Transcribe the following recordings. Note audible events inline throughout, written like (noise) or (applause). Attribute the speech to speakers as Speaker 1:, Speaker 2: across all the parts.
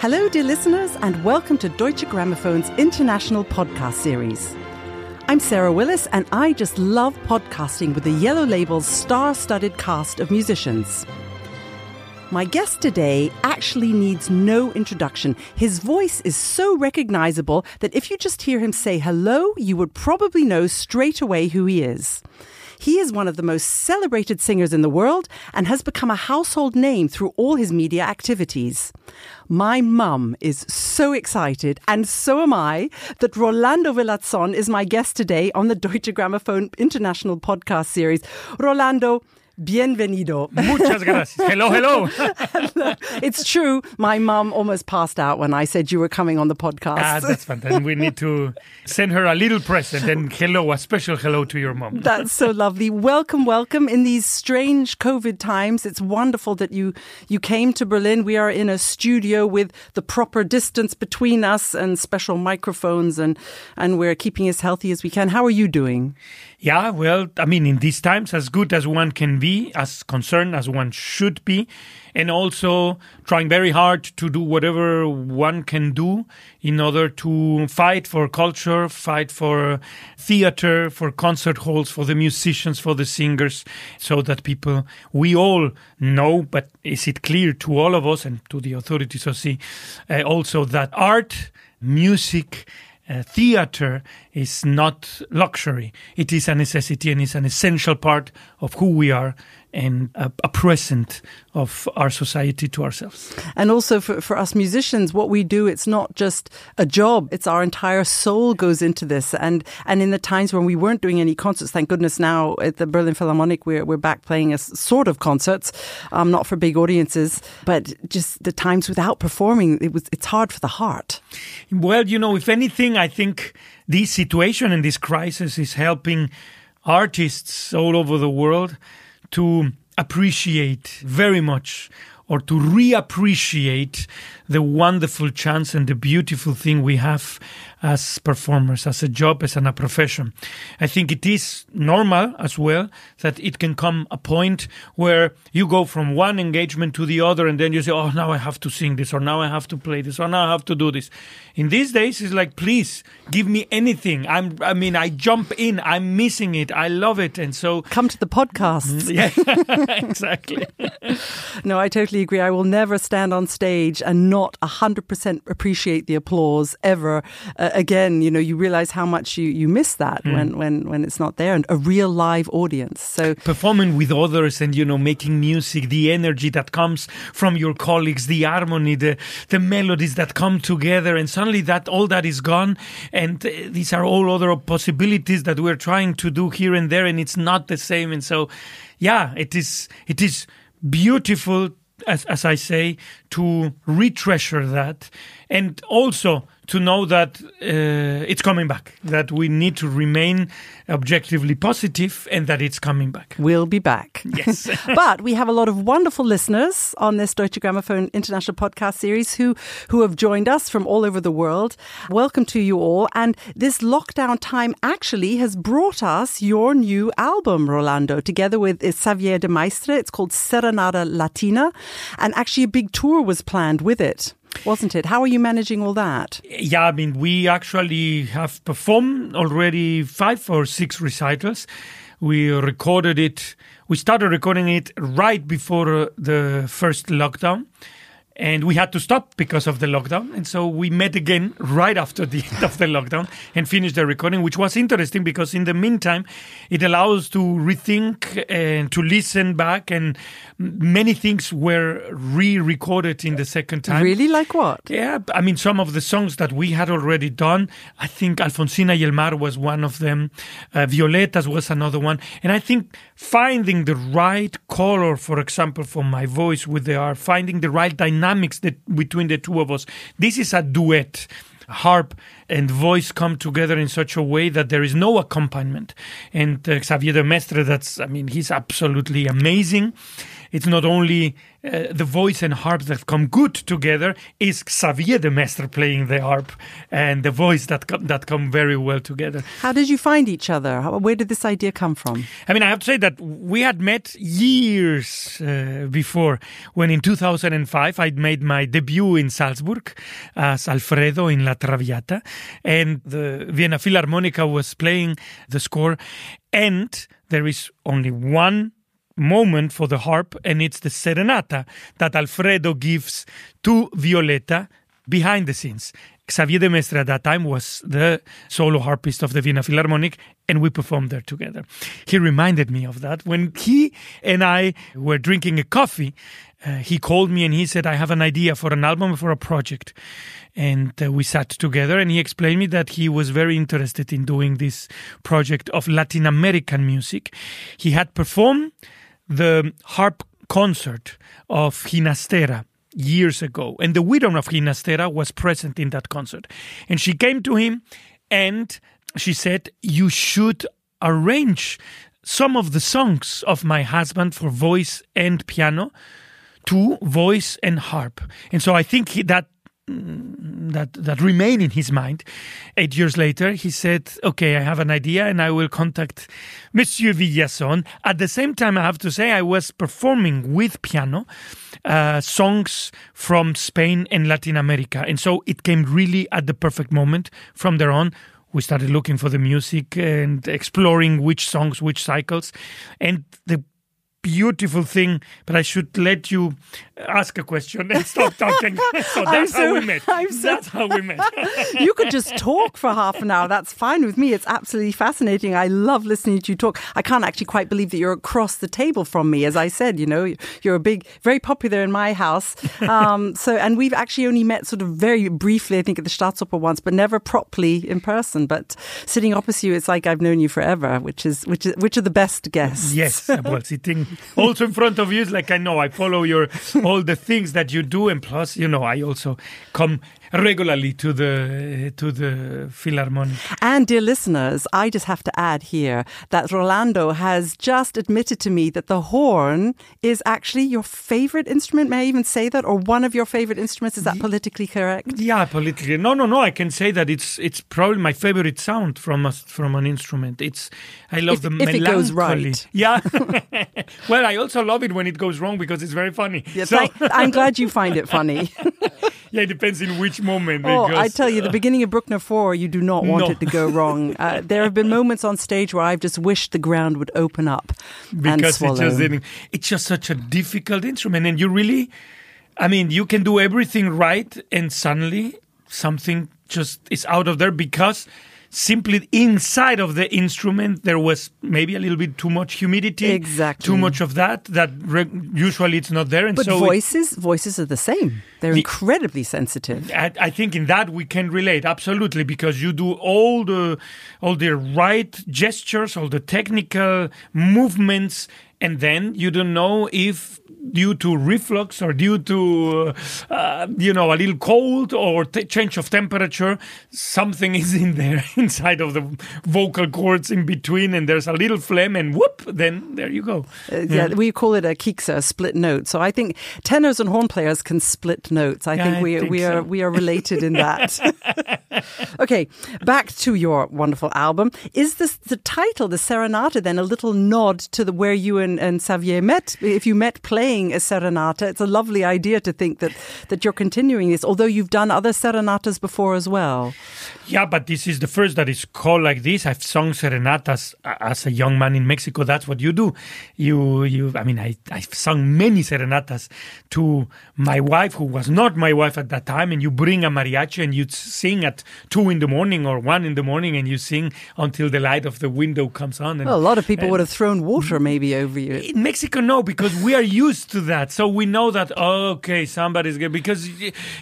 Speaker 1: Hello, dear listeners, and welcome to Deutsche Grammophon's international podcast series. I'm Sarah Willis, and I just love podcasting with the Yellow Label's star studded cast of musicians. My guest today actually needs no introduction. His voice is so recognizable that if you just hear him say hello, you would probably know straight away who he is. He is one of the most celebrated singers in the world and has become a household name through all his media activities. My mum is so excited, and so am I, that Rolando Villazon is my guest today on the Deutsche Grammophon International podcast series. Rolando, Bienvenido.
Speaker 2: Muchas gracias. Hello, hello. (laughs)
Speaker 1: it's true. My mum almost passed out when I said you were coming on the podcast.
Speaker 2: Ah, that's fantastic. We need to send her a little present and hello, a special hello to your mom.
Speaker 1: That's so lovely. Welcome, welcome. In these strange COVID times, it's wonderful that you you came to Berlin. We are in a studio with the proper distance between us and special microphones, and and we're keeping as healthy as we can. How are you doing?
Speaker 2: Yeah, well, I mean, in these times, as good as one can be, as concerned as one should be, and also trying very hard to do whatever one can do in order to fight for culture, fight for theater, for concert halls, for the musicians, for the singers, so that people, we all know, but is it clear to all of us and to the authorities also, uh, also that art, music, uh, theater is not luxury. It is a necessity and is an essential part of who we are and a, a, present of our society to ourselves.
Speaker 1: And also for, for us musicians, what we do, it's not just a job. It's our entire soul goes into this. And, and in the times when we weren't doing any concerts, thank goodness now at the Berlin Philharmonic, we're, we're back playing a sort of concerts, um, not for big audiences, but just the times without performing, it was, it's hard for the heart.
Speaker 2: Well, you know, if anything, I think this situation and this crisis is helping artists all over the world to appreciate very much or to reappreciate the wonderful chance and the beautiful thing we have as performers, as a job, as a profession. I think it is normal as well that it can come a point where you go from one engagement to the other and then you say, oh, now I have to sing this, or now I have to play this, or now I have to do this. In these days, it's like, please give me anything. I'm, I mean, I jump in, I'm missing it, I love it. And so.
Speaker 1: Come to the podcast.
Speaker 2: Mm, yeah, (laughs) exactly. (laughs)
Speaker 1: no, I totally agree. I will never stand on stage and not 100% appreciate the applause ever. Uh, again, you know, you realize how much you, you miss that mm. when, when, when it's not there and a real live audience. So
Speaker 2: performing with others and, you know, making music, the energy that comes from your colleagues, the harmony, the, the melodies that come together and suddenly that all that is gone. And uh, these are all other possibilities that we're trying to do here and there. And it's not the same. And so, yeah, it is, it is beautiful as, as I say, to retreasure that. And also to know that uh, it's coming back, that we need to remain objectively positive and that it's coming back.
Speaker 1: We'll be back.
Speaker 2: Yes. (laughs) (laughs)
Speaker 1: but we have a lot of wonderful listeners on this Deutsche Grammophon International podcast series who, who have joined us from all over the world. Welcome to you all. And this lockdown time actually has brought us your new album, Rolando, together with Xavier de Maistre. It's called Serenata Latina. And actually a big tour was planned with it wasn't it? How are you managing all that?
Speaker 2: Yeah, I mean, we actually have performed already five or six recitals. We recorded it, we started recording it right before uh, the first lockdown and we had to stop because of the lockdown. And so we met again right after the (laughs) end of the lockdown and finished the recording, which was interesting because in the meantime, it allows to rethink and to listen back. And many things were re-recorded in the second time.
Speaker 1: Really, like what?
Speaker 2: Yeah, I mean, some of the songs that we had already done. I think Alfonsina y el Mar was one of them. Uh, Violetas was another one. And I think finding the right color, for example, for my voice with the art, finding the right dynamic dynamics that, between the two of us. This is a duet harp and voice come together in such a way that there is no accompaniment. And uh, Xavier de Maistre, that's, I mean, he's absolutely amazing. It's not only uh, the voice and harp that come good together, is Xavier the master playing the harp and the voice that come, that come very well together.
Speaker 1: How did you find each other? How, where did this idea come from?
Speaker 2: I mean, I have to say that we had met years uh, before when in 2005 I'd made my debut in Salzburg as Alfredo in La Traviata and the Vienna Philharmonica was playing the score and there is only one moment for the harp, and it's the serenata that Alfredo gives to Violetta behind the scenes. Xavier de Maistre at that time was the solo harpist of the Vienna Philharmonic, and we performed there together. He reminded me of that when he and I were drinking a coffee. Uh, he called me and he said, I have an idea for an album, for a project. And uh, we sat together and he explained me that he was very interested in doing this project of Latin American music. He had performed the harp concert of Ginastera years ago, and the widow of Ginastera was present in that concert. And she came to him and she said, You should arrange some of the songs of my husband for voice and piano to voice and harp. And so I think that that that remain in his mind. Eight years later, he said, "Okay, I have an idea, and I will contact Monsieur Villazon." At the same time, I have to say, I was performing with piano uh, songs from Spain and Latin America, and so it came really at the perfect moment. From there on, we started looking for the music and exploring which songs, which cycles, and the beautiful thing, but I should let you ask a question and stop talking. (laughs) so that's so, how we met. I'm so, that's how we met. (laughs)
Speaker 1: you could just talk for half an hour. That's fine with me. It's absolutely fascinating. I love listening to you talk. I can't actually quite believe that you're across the table from me. As I said, you know, you're a big, very popular in my house. Um, (laughs) so, and we've actually only met sort of very briefly, I think, at the Staatsoper once, but never properly in person. But sitting opposite you, it's like I've known you forever, which is which is which are the best guests.
Speaker 2: Yes, well, sitting (laughs) also in front of you is like I know I follow your all the things that you do, and plus, you know, I also come regularly to the to the Philharmonic.
Speaker 1: And dear listeners, I just have to add here that Rolando has just admitted to me that the horn is actually your favorite instrument. May I even say that, or one of your favorite instruments? Is that politically correct?
Speaker 2: Yeah, politically. No, no, no. I can say that it's it's probably my favorite sound from a, from an instrument. It's I love
Speaker 1: if,
Speaker 2: the
Speaker 1: if
Speaker 2: melancholy.
Speaker 1: it goes right. (laughs)
Speaker 2: Yeah. (laughs) well, I also love it when it goes wrong because it's very funny.
Speaker 1: Yes, so. I, I'm glad you find it funny. (laughs) (laughs)
Speaker 2: yeah, it depends in which moment.
Speaker 1: Oh, I tell you, the beginning of Bruckner 4, you do not want
Speaker 2: no.
Speaker 1: it to go wrong. (laughs) Uh, there have been moments on stage where I've just wished the ground would open up
Speaker 2: because. It's just, it's just such a difficult instrument. And you really, I mean, you can do everything right and suddenly something just is out of there because simply inside of the instrument there was maybe a little bit too much humidity
Speaker 1: exactly.
Speaker 2: too much of that that usually it's not there and
Speaker 1: but
Speaker 2: so
Speaker 1: voices voices are the same. They're the, incredibly sensitive.
Speaker 2: I, I, think in that we can relate absolutely because you do all the all the right gestures all the technical movements and then you don't know if due to reflux or due to uh, you know a little cold or t- change of temperature something (laughs) is in there inside of the vocal cords in between and there's a little phlegm and whoop then there you go
Speaker 1: uh, yeah. yeah. we call it a Kiekser a split note so i think tenors and horn players can split notes i
Speaker 2: yeah,
Speaker 1: think
Speaker 2: I
Speaker 1: we
Speaker 2: think
Speaker 1: we
Speaker 2: so.
Speaker 1: are we are related in that (laughs) (laughs) okay back to your wonderful album is this the title the serenata then a little nod to the where you and, and Xavier met if you met playing a serenata. It's a lovely idea to think that that you're continuing this although you've done other serenatas before as well.
Speaker 2: Yeah but this is the first that is called like this. I've sung serenatas as a young man in mexico. That's what you do. You you i mean i i've sung many serenatas to my wife who was not my wife at that time and you bring a mariachi and you sing at two in the morning or one in the morning and you sing until the light of the window comes on and,
Speaker 1: well, a lot of people would have thrown water maybe over you.
Speaker 2: In mexico no because we are used to that so we know that okay somebody's good because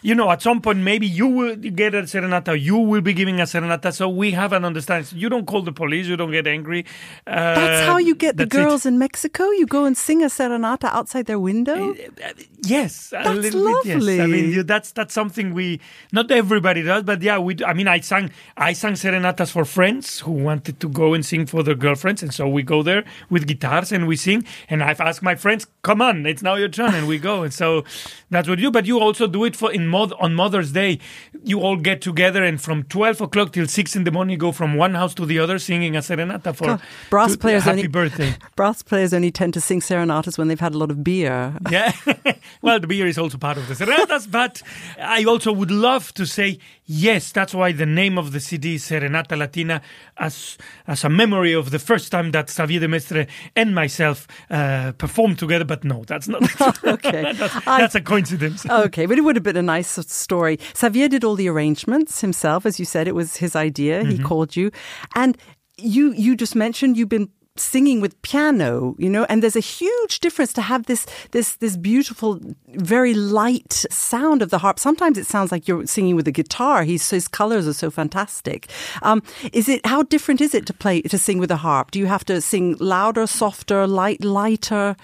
Speaker 2: you know at some point maybe you will get a serenata you will be giving a serenata so we have an understanding you don't call the police you don't get angry uh,
Speaker 1: that's how you get the girls
Speaker 2: it.
Speaker 1: in mexico you go and sing a serenata outside their window
Speaker 2: uh, yes
Speaker 1: that's
Speaker 2: a little
Speaker 1: lovely.
Speaker 2: bit yes i mean you, that's that's something we not everybody does but yeah we i mean i sang i sang serenatas for friends who wanted to go and sing for their girlfriends and so we go there with guitars and we sing. And I've asked my friends, come on, it's now your turn, and we go. And so that's what you do. But you also do it for in Mo- on Mother's Day. You all get together, and from 12 o'clock till 6 in the morning, you go from one house to the other singing a serenata for
Speaker 1: God, brass
Speaker 2: to-
Speaker 1: players
Speaker 2: happy
Speaker 1: only
Speaker 2: birthday. (laughs)
Speaker 1: brass players only tend to sing serenatas when they've had a lot of beer. (laughs)
Speaker 2: Yeah. (laughs) well, the beer is also part of the serenatas, but I also would love to say yes. That's why the name of the CD is Serenata Latina, as as a memory of the first time that Xavier de Maistre and myself uh, performed together. But no, that's not. (laughs)
Speaker 1: Okay. (laughs)
Speaker 2: that's,
Speaker 1: I-
Speaker 2: that's a coincidence. (laughs)
Speaker 1: Okay, but it would have been a nice story. Xavier did all the arrangements himself, as you said. It was his idea. He called you, and you you just mentioned you've been singing with piano, you know, and there's a huge difference to have this this this beautiful, very light sound of the harp. Sometimes it sounds like you're singing with a guitar. He's his colors are so fantastic. Um, is it how different is it to play to sing with a harp? Do you have to sing louder, softer, light, lighter?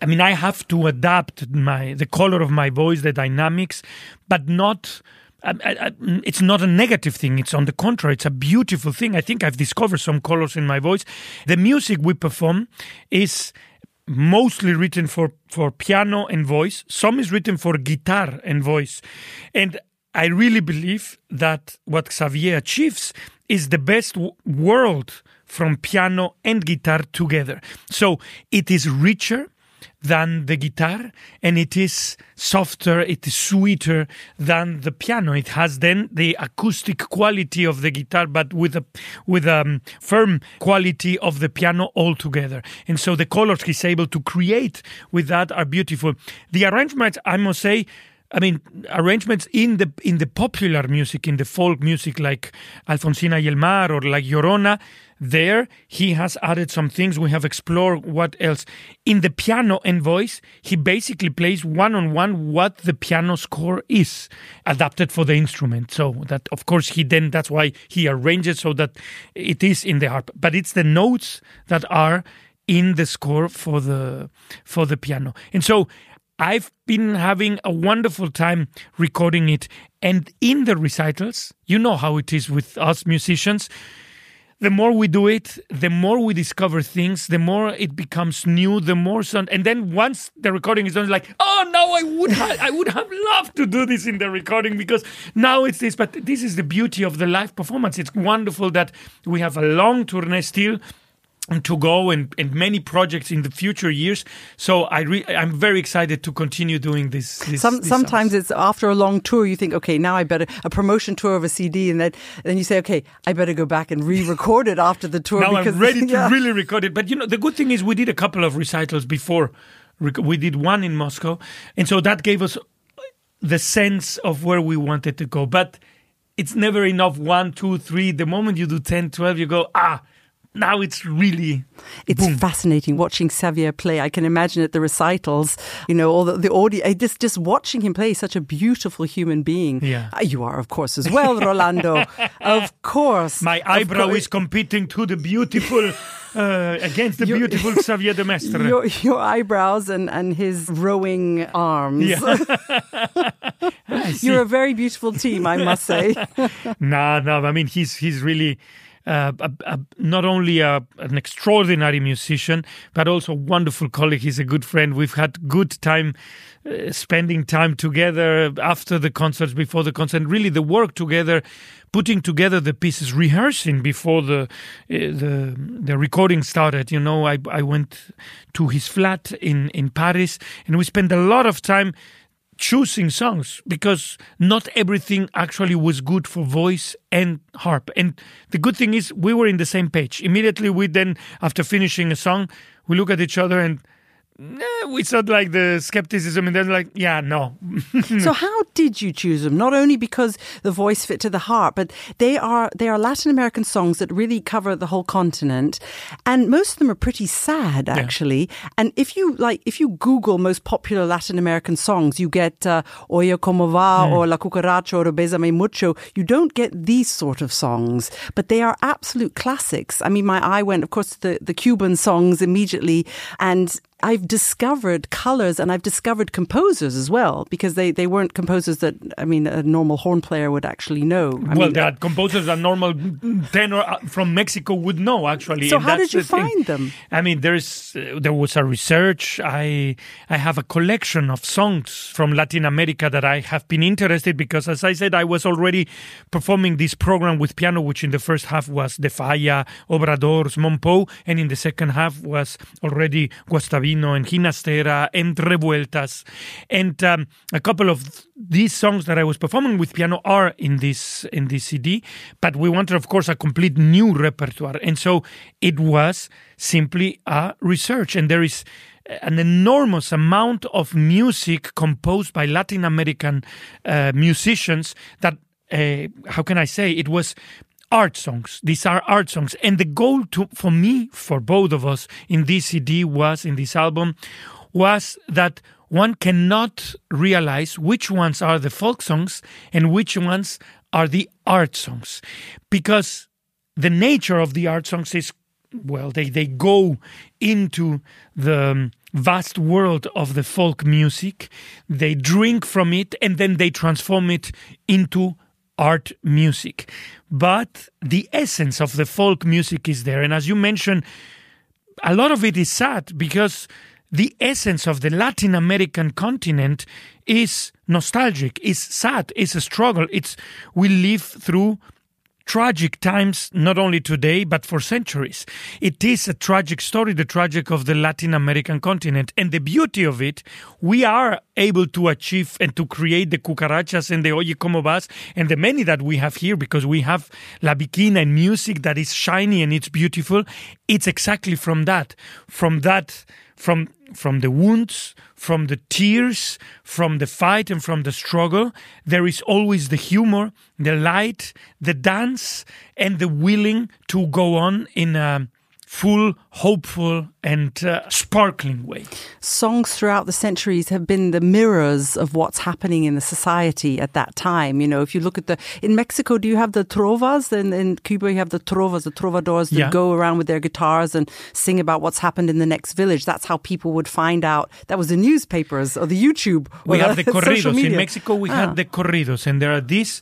Speaker 2: I mean, I have to adapt my the color of my voice, the dynamics, but not. I, I, it's not a negative thing. It's on the contrary. It's a beautiful thing. I think I've discovered some colors in my voice. The music we perform is mostly written for, for piano and voice. Some is written for guitar and voice. And I really believe that what Xavier achieves is the best w- world from piano and guitar together. So it is richer than the guitar and it is softer it is sweeter than the piano. It has then the acoustic quality of the guitar but with a with a um, firm quality of the piano altogether. And so the colors he's able to create with that are beautiful. The arrangements i must say I mean, arrangements in the in the popular music, in the folk music, like Alfonsina y el Mar or like Llorona, there he has added some things. We have explored what else. In the piano and voice, he basically plays one on one what the piano score is, adapted for the instrument. So that, of course, he then that's why he arranges so that it is in the harp, but it's the notes that are in the score for the for the piano. And so I've been having a wonderful time recording it. And in the recitals, you know how it is with us musicians. The more we do it, the more we discover things, the more it becomes new, the more sound. And then once the recording is done, it's like, oh no, I would ha- I would have loved to do this in the recording because now it's this. But this is the beauty of the live performance. It's wonderful that we have a long tournée still to go and, and many projects in the future years. So I re- I'm very excited to continue doing this. this
Speaker 1: Some,
Speaker 2: these
Speaker 1: sometimes
Speaker 2: songs.
Speaker 1: it's after a long tour, you think, okay, now I better a promotion tour of a CD, and then then you say, okay, I better go back and re-record it after the tour.
Speaker 2: now
Speaker 1: because,
Speaker 2: I'm ready (laughs) to really record it. But you know, the good thing is we did a couple of recitals before. We did one in Moscow, and so that gave us the sense of where we wanted to go. But it's never enough. One, two, three. The moment you do 10, 12, you go ah. Now it's really
Speaker 1: It's
Speaker 2: boom.
Speaker 1: fascinating watching Xavier play. I can imagine at the recitals, you know, all the, the audio, just, just watching him play, such a beautiful human being.
Speaker 2: Yeah.
Speaker 1: Uh, You are, of course, as well, Rolando. (laughs) of course.
Speaker 2: My eyebrow
Speaker 1: course.
Speaker 2: is competing to the beautiful (laughs) uh, against the
Speaker 1: You-
Speaker 2: beautiful (laughs) Xavier de Maistre.
Speaker 1: Your, your eyebrows and, and his rowing arms. Yeah. You're a very beautiful team, I must say.
Speaker 2: No, no. I mean, he's he's really uh, a, a, not only a, an extraordinary musician, but also a wonderful colleague. He's a good friend. We've had good time uh, spending time together after the concerts, before the concert. Really, the work together, putting together the pieces, rehearsing before the uh, the the recording started. You know, I I went to his flat in in Paris, and we spent a lot of time choosing songs because not everything actually was good for voice and harp. And the good thing is we were in the same page. Immediately we then, after finishing a song, we look at each other and we sort like the skepticism and then like, yeah, no. (laughs)
Speaker 1: so how did you choose them? Not only because the voice fit to the heart, but they are they are Latin American songs that really cover the whole continent, and most of them are pretty sad actually. And if you like, if you Google most popular Latin American songs, you get uh, Oye como va or La Cucaracha or Besame Mucho. You don't get these sort of songs, but they are absolute classics. I mean, my eye went, of course, to the the Cuban songs immediately, and I've discovered colors and I've discovered composers as well because they, they weren't composers that I mean a normal horn player would actually know. I
Speaker 2: well,
Speaker 1: mean,
Speaker 2: are composers that normal tenor uh, from Mexico would know actually.
Speaker 1: So how did you
Speaker 2: the thing.
Speaker 1: find them?
Speaker 2: I mean, there's uh, there was a research. I I have a collection of songs from Latin America that I have been interested because, as I said, I was already performing this program with piano, which in the first half was De Falla, Obradors, Mompou, and in the second half was already Guastavino and Ginastera and Revueltas, and um, a couple of these songs that I was performing with piano are in this in this CD. But we wanted, of course, a complete new repertoire, and so it was simply a research, and there is an enormous amount of music composed by Latin American uh, musicians that, uh, how can I say, it was art songs. These are art songs. And the goal to, for me, for both of us in this CD was, in this album, was that one cannot realize which ones are the folk songs and which ones are the art songs. Because the nature of the art songs is well, they, they go into the um, vast world of the folk music, they drink from it, and then they transform it into art music. But the essence of the folk music is there. And as you mentioned, a lot of it is sad because the essence of the Latin American continent is nostalgic, is sad, is a struggle. It's we live through tragic times, not only today, but for centuries. It is a tragic story, the tragic of the Latin American continent. And the beauty of it, we are able to achieve and to create the cucarachas and the Oye Como Vas and the many that we have here because we have La Bikina and music that is shiny and it's beautiful. It's exactly from that, from that, from from the wounds, from the tears, from the fight, and from the struggle, there is always the humor, the light, the dance, and the willing to go on in a full, hopeful, and uh, sparkling way.
Speaker 1: Songs throughout the centuries have been the mirrors of what's happening in the society at that time. You know, if you look at the in Mexico, do you have the trovas? And in Cuba, you have the trovas, the trovadores that
Speaker 2: Yeah.
Speaker 1: go around with their guitars and sing about what's happened in the next village. That's how people would find out. That was the newspapers or the YouTube. or
Speaker 2: We have the (laughs) corridos. In. Mexico, we
Speaker 1: Ah.
Speaker 2: had the corridos, and there are these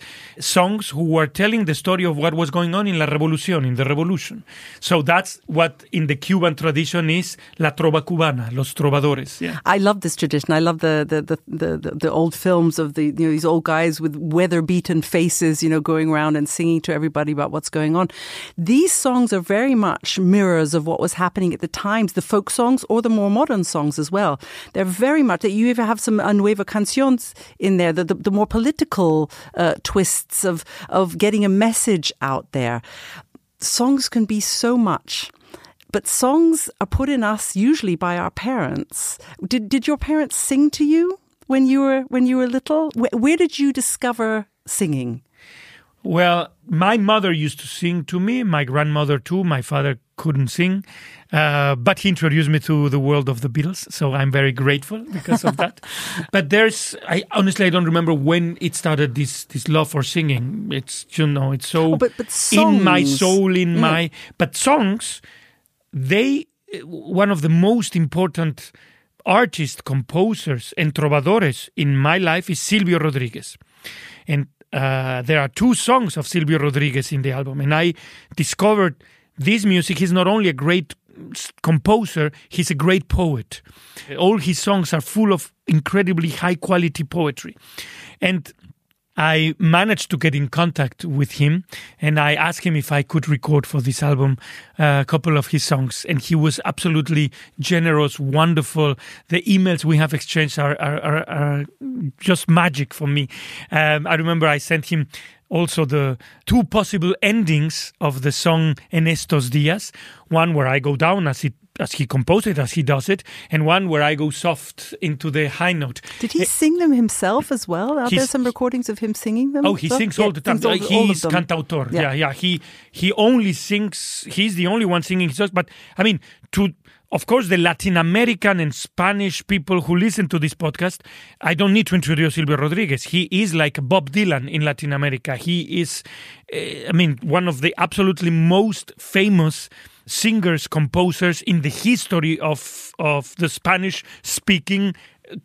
Speaker 2: songs who were telling the story of what was going on in La Revolución, in the revolution. So that's what in the Cuban tradition is La Trova Cubana, Los Trovadores. Yeah.
Speaker 1: I love this tradition. I love the the, the, the, the the old films of the you know these old guys with weather beaten faces, you know, going around and singing to everybody about what's going on. These songs are very much mirrors of what was happening at the times, the folk songs or the more modern songs as well. They're very much that you even have some nueva canciones in there, the the, the more political uh, twists of of getting a message out there. Songs can be so much. But songs are put in us usually by our parents. Did did your parents sing to you when you were when you were little? Where, where did you discover singing?
Speaker 2: Well, my mother used to sing to me, my grandmother too. My father couldn't sing, uh, but he introduced me to the world of the Beatles, so I'm very grateful because of that. (laughs) but there's, I honestly I don't remember when it started. This this love for singing. It's you know it's so
Speaker 1: Oh, but- but
Speaker 2: in my soul, in
Speaker 1: Yeah.
Speaker 2: my but songs, they one of the most important artists, composers, and trovadores in my life is Silvio Rodriguez. And uh, there are two songs of Silvio Rodriguez in the album. And I discovered this music. He's not only a great composer, he's a great poet. All his songs are full of incredibly high quality poetry. And I managed to get in contact with him and I asked him if I could record for this album uh, a couple of his songs. And he was absolutely generous, wonderful. The emails we have exchanged are, are, are, are just magic for me. Um, I remember I sent him also the two possible endings of the song En estos días. One where I go down as it as he composed it, as he does it, and one where I go soft into the high note.
Speaker 1: Did he sing them himself as well? Are there some recordings of him singing them?
Speaker 2: Oh, he
Speaker 1: well?
Speaker 2: sings
Speaker 1: Yeah,
Speaker 2: all the time.
Speaker 1: all the-
Speaker 2: He's cantautor.
Speaker 1: Yeah.
Speaker 2: Yeah. yeah, He he only sings. He's the only one singing his songs. But I mean, to of course the Latin American and Spanish people who listen to this podcast, I don't need to introduce Silvio Rodriguez. He is like Bob Dylan in Latin America. He is, eh, I mean, one of the absolutely most famous singers, composers in the history of of the Spanish speaking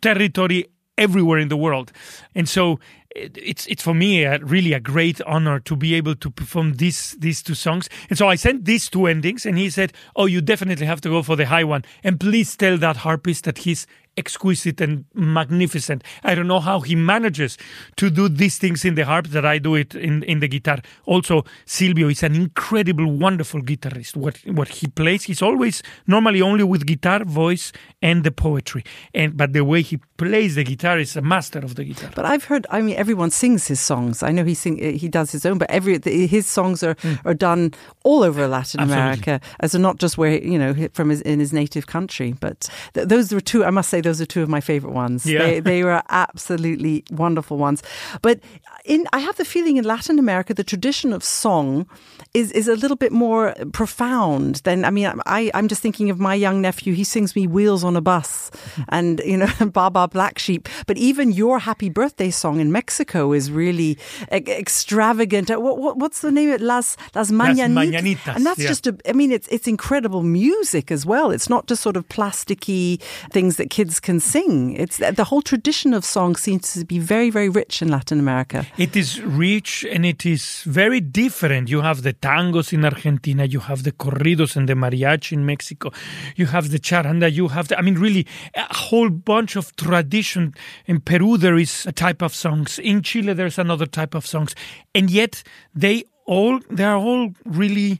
Speaker 2: territory everywhere in the world. And so it's it's for me a, really a great honor to be able to perform these these two songs. And so I sent these two endings, and he said, "Oh, you definitely have to go for the high one, and please tell that harpist that he's exquisite and magnificent. I don't know how he manages to do these things in the harp that I do it in, in the guitar. Also, Silvio is an incredible, wonderful guitarist. What what he plays, he's always normally only with guitar, voice, and the poetry. And but the way he plays the guitar is a master of the guitar.
Speaker 1: But I've heard, I mean, everyone sings his songs. I know he sing, he does his own, but every his songs are mm. are done all over Latin Absolutely. America, as not just where you know from his in his native country. But th- those were two. I must say those are two of my favorite ones. Yeah. They, they were absolutely wonderful ones. But in, I have the feeling in Latin America, the tradition of song is, is a little bit more profound than, I mean, I, I'm just thinking of my young nephew. He sings me Wheels on a Bus and, you know, (laughs) Baba Black Sheep. But even your happy birthday song in Mexico is really extravagant. Uh, what, what, what's the name of it? Las, Las Mañanitas.
Speaker 2: Las Mañanitas.
Speaker 1: And that's yeah. just, a, I mean, it's, it's incredible music as well. It's not just sort of plasticky things that kids can sing. It's the whole tradition of song seems to be very, very rich in Latin America.
Speaker 2: It is rich and it is very different. You have the tangos in Argentina, you have the corridos and the mariachi in Mexico, you have the charanda, you have the, I mean, really a whole bunch of tradition. In Peru, there is a type of songs. In Chile, there's another type of songs. And yet they all, they are all really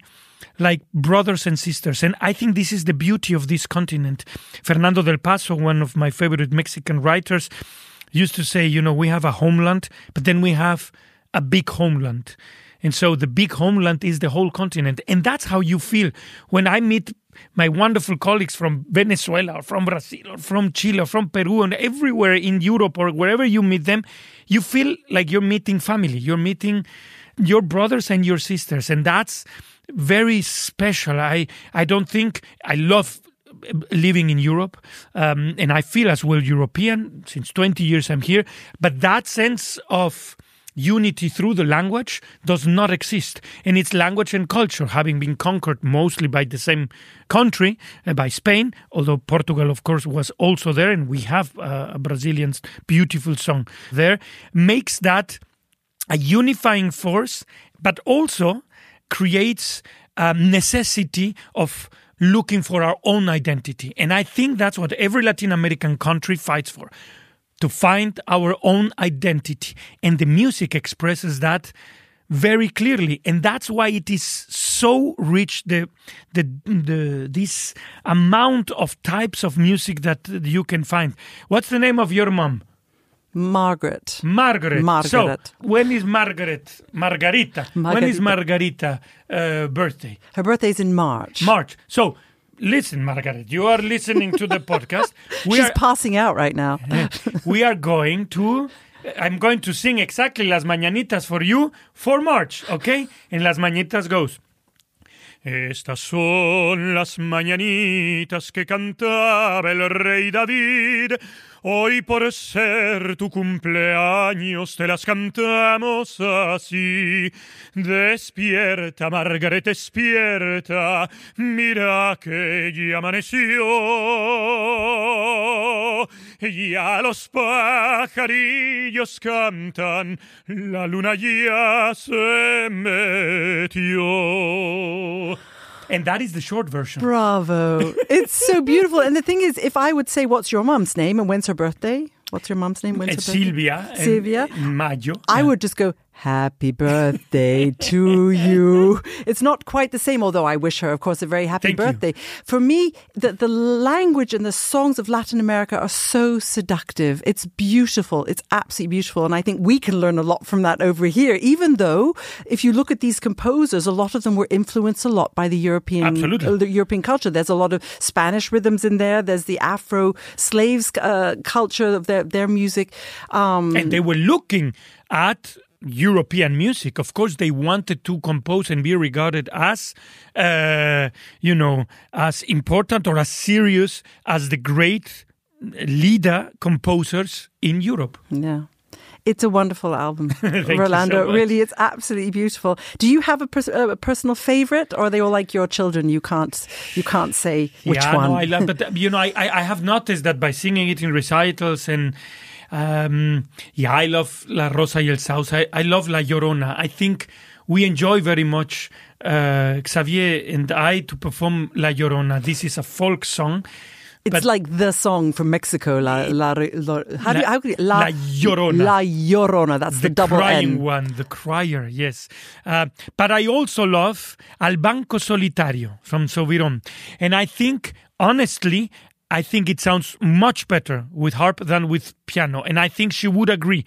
Speaker 2: like brothers and sisters. And I think this is the beauty of this continent. Fernando del Paso, one of my favorite Mexican writers, used to say, you know, we have a homeland, but then we have a big homeland. And so the big homeland is the whole continent. And that's how you feel when I meet my wonderful colleagues from Venezuela or from Brazil or from Chile or from Peru and everywhere in Europe or wherever you meet them, you feel like you're meeting family. You're meeting your brothers and your sisters. And that's very special. I, I don't think I love living in Europe, um, and I feel as well European since 20 years I'm here. But that sense of unity through the language does not exist. And it's language and culture, having been conquered mostly by the same country, uh, by Spain, although Portugal, of course, was also there, and we have uh, a Brazilian's beautiful song there, makes that a unifying force, but also creates a necessity of looking for our own identity. And I think that's what every Latin American country fights for to find our own identity. And the music expresses that very clearly and that's why it is so rich the the the this amount of types of music that you can find what's the name of your mom
Speaker 1: Margaret.
Speaker 2: Margaret.
Speaker 1: Margaret.
Speaker 2: So, when is Margaret? Margarita. Margarita. When is Margarita uh, birthday?
Speaker 1: Her birthday is in March.
Speaker 2: March. So, listen, Margaret, you are listening to the (laughs) podcast.
Speaker 1: We She's are, passing out right now. (laughs)
Speaker 2: we are going to. I'm going to sing exactly Las Mañanitas for you for March, okay? And Las Mañanitas goes. Estas son las mañanitas que cantaba el rey David Hoy por ser tu cumpleaños te las cantamos así. Despierta, Margaret, despierta. Mira que ya amaneció. Ya los pajarillos cantan, la luna ya se metió. And that is the short version.
Speaker 1: Bravo. it's so beautiful. And the thing is, if I would say, What's your mom's name and when's her birthday? What's your mom's name? When's
Speaker 2: her birthday? Silvia.
Speaker 1: Silvia.
Speaker 2: Mayo.
Speaker 1: I would just go, Happy birthday (laughs) to you. It's not quite the same, although I wish her, of course, a very happy
Speaker 2: Thank
Speaker 1: birthday.
Speaker 2: You.
Speaker 1: For me, the, the language and the songs of Latin America are so seductive. It's beautiful. It's absolutely beautiful. And I think we can learn a lot from that over here, even though if you look at these composers, a lot of them were influenced a lot by the European,
Speaker 2: Absolutely.
Speaker 1: the European culture. There's a lot of Spanish rhythms in there. There's the Afro slaves uh, culture of their, their music.
Speaker 2: Um, and they were looking at European music. Of course, they wanted to compose and be regarded as, uh, you know, as important or as serious as the great leader composers in Europe.
Speaker 1: Yeah. It's a wonderful album, (laughs) Rolando.
Speaker 2: so
Speaker 1: really, it's absolutely beautiful. Do you have a, pers- a, personal favorite, or are they all like your children? You can't you can't say which
Speaker 2: yeah,
Speaker 1: one.
Speaker 2: No, I love, but you know, I, I have noticed that by singing it in recitals and. Um, yeah, I love La Rosa y el Sauce. I, I love La Llorona. I think we enjoy very much uh, Xavier and I to perform La Llorona. This is a folk song.
Speaker 1: It's like the song from Mexico, La, la, la how do you, how you,
Speaker 2: La Llorona.
Speaker 1: La Llorona, that's the,
Speaker 2: the
Speaker 1: double
Speaker 2: crying
Speaker 1: N.
Speaker 2: one, the crier, yes. Uh, but I also love Al Banco Solitario from Soviron. And I think, honestly, I think it sounds much better with harp than with piano. And I think she would agree.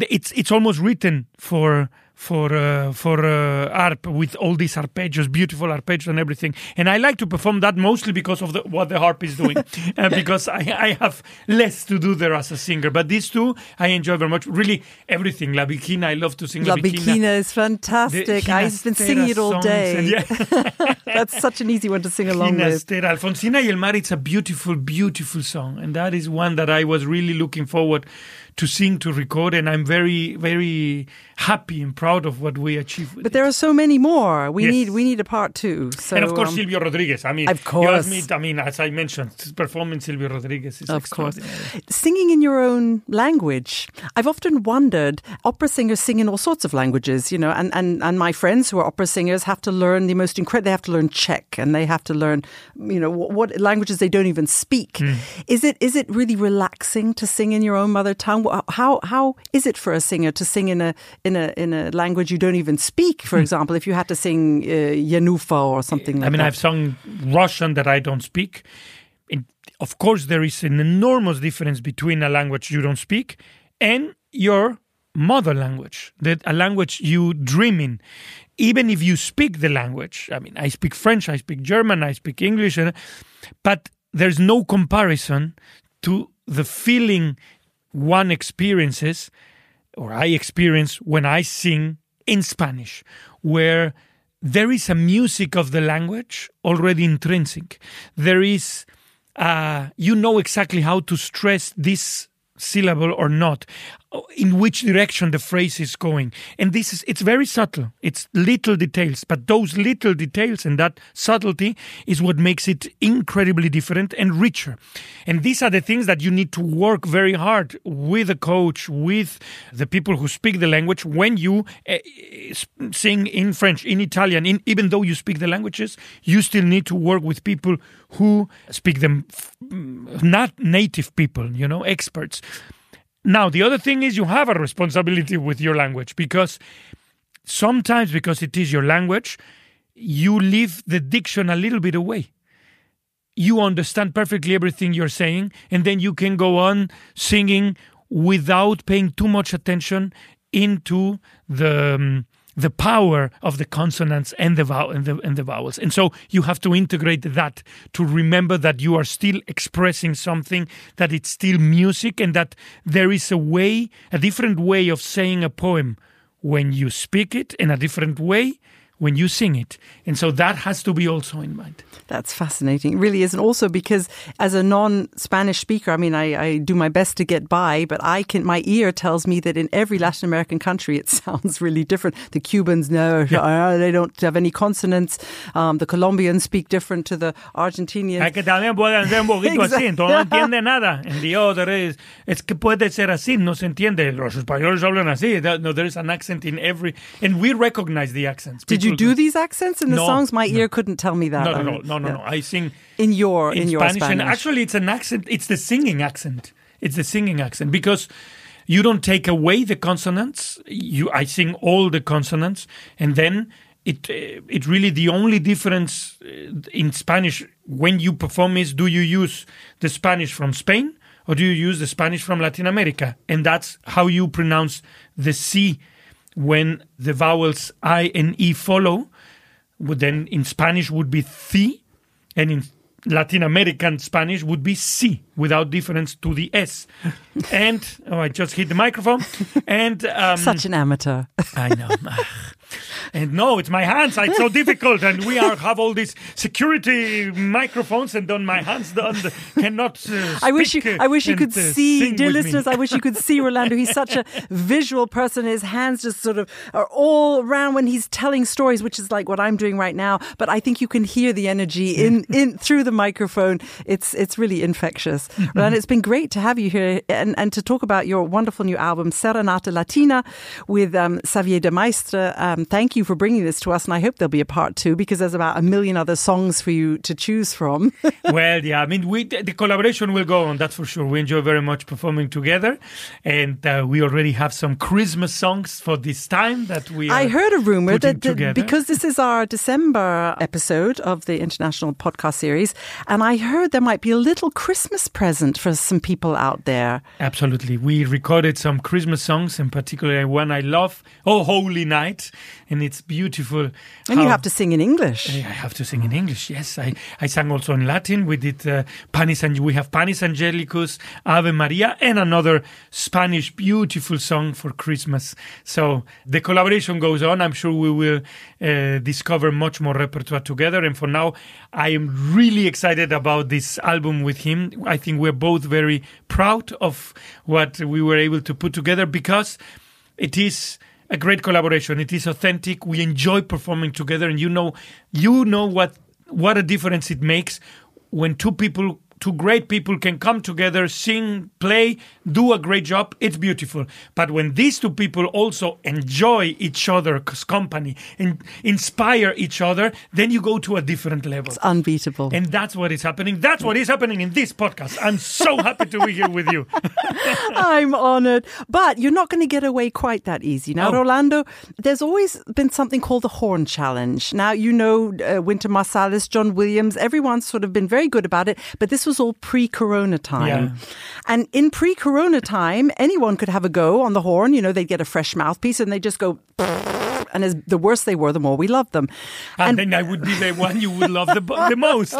Speaker 2: It's, it's almost written for for uh, for uh, harp with all these arpeggios, beautiful arpeggios and everything. And I like to perform that mostly because of the, what the harp is doing, (laughs) uh, because I, I have less to do there as a singer. But these two I enjoy very much. Really, everything. La Bikina, I love to sing
Speaker 1: La
Speaker 2: La
Speaker 1: Bikina is fantastic. I've been singing it all day.
Speaker 2: And, yeah. (laughs)
Speaker 1: That's such an easy one to sing along with.
Speaker 2: Alfonsina y el Mar, it's a beautiful, beautiful song. And that is one that I was really looking forward to sing, to record. And I'm very, very happy and proud of what we achieved.
Speaker 1: But there are so many more. We
Speaker 2: Yes.
Speaker 1: need we need a part two. So
Speaker 2: and of course,
Speaker 1: um,
Speaker 2: Silvio Rodriguez. I mean,
Speaker 1: of course.
Speaker 2: me, I mean, as I mentioned, performing Silvio Rodriguez is
Speaker 1: Of course. Singing in your own language. I've often wondered, opera singers sing in all sorts of languages, you know, and, and, and my friends who are opera singers have to learn the most incredible, they have to learn Czech and they have to learn, you know, what, what languages they don't even speak.
Speaker 2: Hmm.
Speaker 1: Is it is it really relaxing to sing in your own mother tongue? How how is it for a singer to sing in a in a in a language you don't even speak? For example, if you had to sing uh, Jenufa or something like
Speaker 2: that. I mean,
Speaker 1: that.
Speaker 2: I've sung Russian that I don't speak. In, of course, there is an enormous difference between a language you don't speak and your mother language, that a language you dream in. Even if you speak the language, I mean, I speak French, I speak German, I speak English, and, but there's no comparison to the feeling one experiences or I experience when I sing in Spanish, where there is a music of the language already intrinsic. There is, uh, you know exactly how to stress this syllable or not, in which direction the phrase is going. And this is, it's very subtle. It's little details, but those little details and that subtlety is what makes it incredibly different and richer. And these are the things that you need to work very hard with a coach, with the people who speak the language when you uh, sing in French, in Italian, in, even though you speak the languages, you still need to work with people who speak them, not native people, you know, experts. Now, the other thing is you have a responsibility with your language because sometimes, because it is your language, you leave the diction a little bit away. You understand perfectly everything you're saying, and then you can go on singing without paying too much attention into the. um, the power of the consonants and the, vowel, and, the, and the vowels. And so you have to integrate that to remember that you are still expressing something, that it's still music, and that there is a way, a different way of saying a poem when you speak it, and a different way when you sing it. And so that has to be also in mind.
Speaker 1: That's fascinating. It really is. And also because as a non-Spanish speaker, I mean, I, I do my best to get by, but I can, my ear tells me that in every Latin American country, it (laughs) sounds really different. The Cubans, no, (laughs) uh, they don't have any consonants. Um, the Colombians speak different to the Argentinians.
Speaker 2: Hay que también pueden ser un poquito (laughs) así, entonces no entiende nada. And the other is, es que puede ser así, no se entiende. Los españoles hablan así. That- No, there is an accent in every, and we recognize the accents.
Speaker 1: Did you
Speaker 2: People
Speaker 1: do these accents in the
Speaker 2: No,
Speaker 1: songs? My
Speaker 2: no.
Speaker 1: ear couldn't tell me that.
Speaker 2: No, no, no, no, no,
Speaker 1: yeah.
Speaker 2: no. I sing
Speaker 1: In your in,
Speaker 2: in
Speaker 1: your
Speaker 2: Spanish,
Speaker 1: Spanish.
Speaker 2: and actually, it's an accent. It's the singing accent. It's the singing accent because you don't take away the consonants. You, I sing all the consonants, and then it uh, it really the only difference uh, in Spanish when you perform is do you use the Spanish from Spain or do you use the Spanish from Latin America, and that's how you pronounce the C when the vowels I and E follow. Would then in Spanish would be thi, and in Latin American Spanish would be C without difference to the s. And oh, I just hit the microphone. And um,
Speaker 1: Such an amateur.
Speaker 2: I know. (laughs) And no, it's my hands. It's so difficult. And we are have all these security microphones, and then my hands done cannot. Uh,
Speaker 1: I wish you, I wish you could
Speaker 2: uh,
Speaker 1: see, dear
Speaker 2: me.
Speaker 1: listeners. I wish you could see Rolando. He's such a visual person. His hands just sort of are all around when he's telling stories, which is like what I'm doing right now. But I think you can hear the energy in, in through the microphone. It's it's really infectious. Rolando, it's been great to have you here and, and to talk about your wonderful new album, Serenata Latina, with um, Xavier de Maistre. Um, thank you for bringing this to us, and I hope there'll be a part two because there's about a million other songs for you to choose from. (laughs)
Speaker 2: well, yeah, I mean, we the collaboration will go on. That's for sure. We enjoy very much performing together, and uh, we already have some Christmas songs for this time that we.
Speaker 1: I heard a rumor that, that because this is our December episode of the international podcast series, and I heard there might be a little Christmas present for some people out there.
Speaker 2: Absolutely. We recorded some Christmas songs, in particular one I love, Oh Holy Night, and it's beautiful.
Speaker 1: And you have to sing in English.
Speaker 2: I have to sing in English. Yes, I, I sang also in Latin. We did uh, Panis and we have Panis Angelicus, Ave Maria, and another Spanish beautiful song for Christmas. So the collaboration goes on. I'm sure we will uh, discover much more repertoire together. And for now, I am really excited about this album with him. I think we're both very proud of what we were able to put together because it is a great collaboration. It is authentic. We enjoy performing together, and you know, you know what what a difference it makes when two people, two great people, can come together, sing, play, do a great job. It's beautiful. But when these two people also enjoy each other's company and inspire each other, then you go to a different level.
Speaker 1: It's unbeatable.
Speaker 2: And that's what is happening. That's what is happening in this podcast. I'm so happy to be here with you. (laughs)
Speaker 1: I'm honored. But you're not going to get away quite that easy. Now,
Speaker 2: Oh.
Speaker 1: Rolando, there's always been something called the Horn Challenge. Now, you know uh, Wynton Marsalis, John Williams, everyone's sort of been very good about it, but this was all pre corona time.
Speaker 2: Yeah.
Speaker 1: And in pre corona time, anyone could have a go on the horn. You know, they'd get a fresh mouthpiece and they'd just go. (laughs) And as the worse they were, the more we loved them.
Speaker 2: And, then I would be the one you would love the, the most.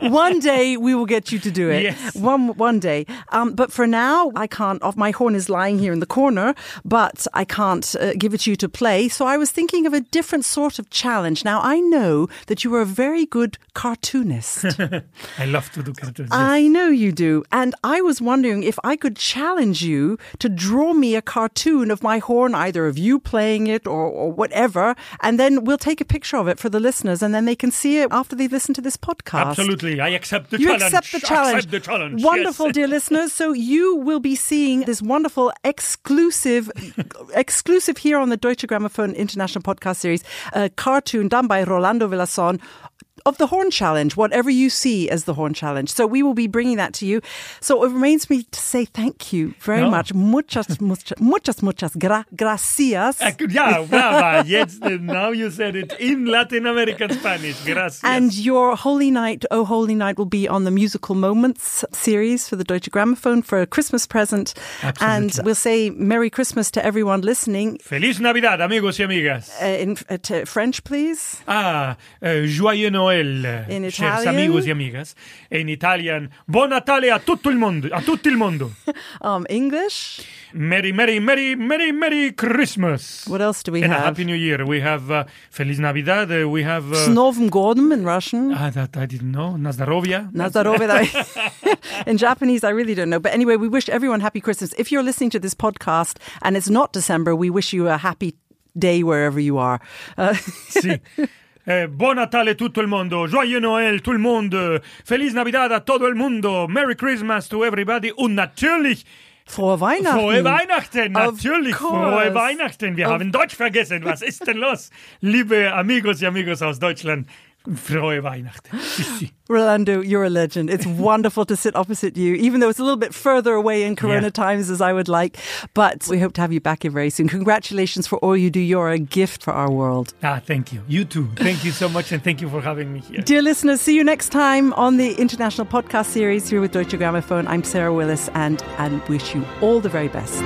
Speaker 2: (laughs)
Speaker 1: one day we will get you to do it.
Speaker 2: Yes.
Speaker 1: One one day. Um, but for now, I can't. Off my horn is lying here in the corner, but I can't uh, give it to you to play. So I was thinking of a different sort of challenge. Now I know that you are a very good cartoonist. (laughs)
Speaker 2: I love to do cartoons.
Speaker 1: I know you do, and I was wondering if I could challenge you to draw me a cartoon of my horn, either of you playing it or, or whatever, and then we'll take a picture of it for the listeners, and then they can see it after they listen to this podcast.
Speaker 2: Absolutely. I accept the
Speaker 1: You
Speaker 2: challenge.
Speaker 1: accept the challenge.
Speaker 2: Accept the challenge.
Speaker 1: Wonderful,
Speaker 2: yes.
Speaker 1: dear listeners. So you will be seeing this wonderful exclusive, (laughs) exclusive here on the Deutsche Grammophon International Podcast Series, a cartoon done by Rolando Villazón of the Horn Challenge, whatever you see as the Horn Challenge. So we will be bringing that to you. So it remains me to say thank you very
Speaker 2: No.
Speaker 1: much. Muchas, muchas, muchas, muchas gra- gracias.
Speaker 2: Could- Yeah, brava. Yes, uh, now you said it in Latin American Spanish. Gracias.
Speaker 1: And your Holy Night, Oh Holy Night, will be on the Musical Moments series for the Deutsche Grammophon for a Christmas present. And we'll say Merry Christmas to everyone listening.
Speaker 2: Feliz Navidad, amigos y amigas.
Speaker 1: Uh, in uh, to French, please.
Speaker 2: Ah, eh, Joyeux Noël,
Speaker 1: In
Speaker 2: chers
Speaker 1: Italian?
Speaker 2: amigos y amigas. In Italian, Buon Natale a tutto il mondo. A tutto il mondo. (laughs)
Speaker 1: Um, English.
Speaker 2: Merry, merry, merry, merry, merry Christmas.
Speaker 1: What else do we
Speaker 2: and a
Speaker 1: have?
Speaker 2: Happy New Year. We have uh, Feliz Navidad. uh, we have. Uh,
Speaker 1: Snovim Gordon in Russian.
Speaker 2: ah, that I didn't know. Nazdarovia. (laughs) (laughs)
Speaker 1: In Japanese, I really don't know. But anyway, we wish everyone happy Christmas. If you're listening to this podcast and it's not December, we wish you a happy day wherever you are. Uh.
Speaker 2: Eh, buon Natale tutto il mondo, Joyeux Noël tout le monde, Feliz Navidad a todo el mundo, Merry Christmas to everybody und natürlich
Speaker 1: frohe Weihnachten.
Speaker 2: frohe Weihnachten, natürlich frohe Weihnachten. Wir
Speaker 1: Of-
Speaker 2: haben Deutsch vergessen, was ist denn los? Liebe amigos y amigos aus Deutschland, frohe Weihnachten. Tschüssi. (laughs)
Speaker 1: Rolando, you're a legend. It's (laughs) wonderful to sit opposite you, even though it's a little bit further away in Corona
Speaker 2: Yeah.
Speaker 1: times as I would like. But we hope to have you back here very soon. Congratulations for all you do. You're a gift for our world.
Speaker 2: Ah, thank you. You too. Thank you so much and thank you for having me here.
Speaker 1: Dear listeners, see you next time on the International Podcast Series here with Deutsche Grammophon. I'm Sarah Willis and, and wish you all the very best.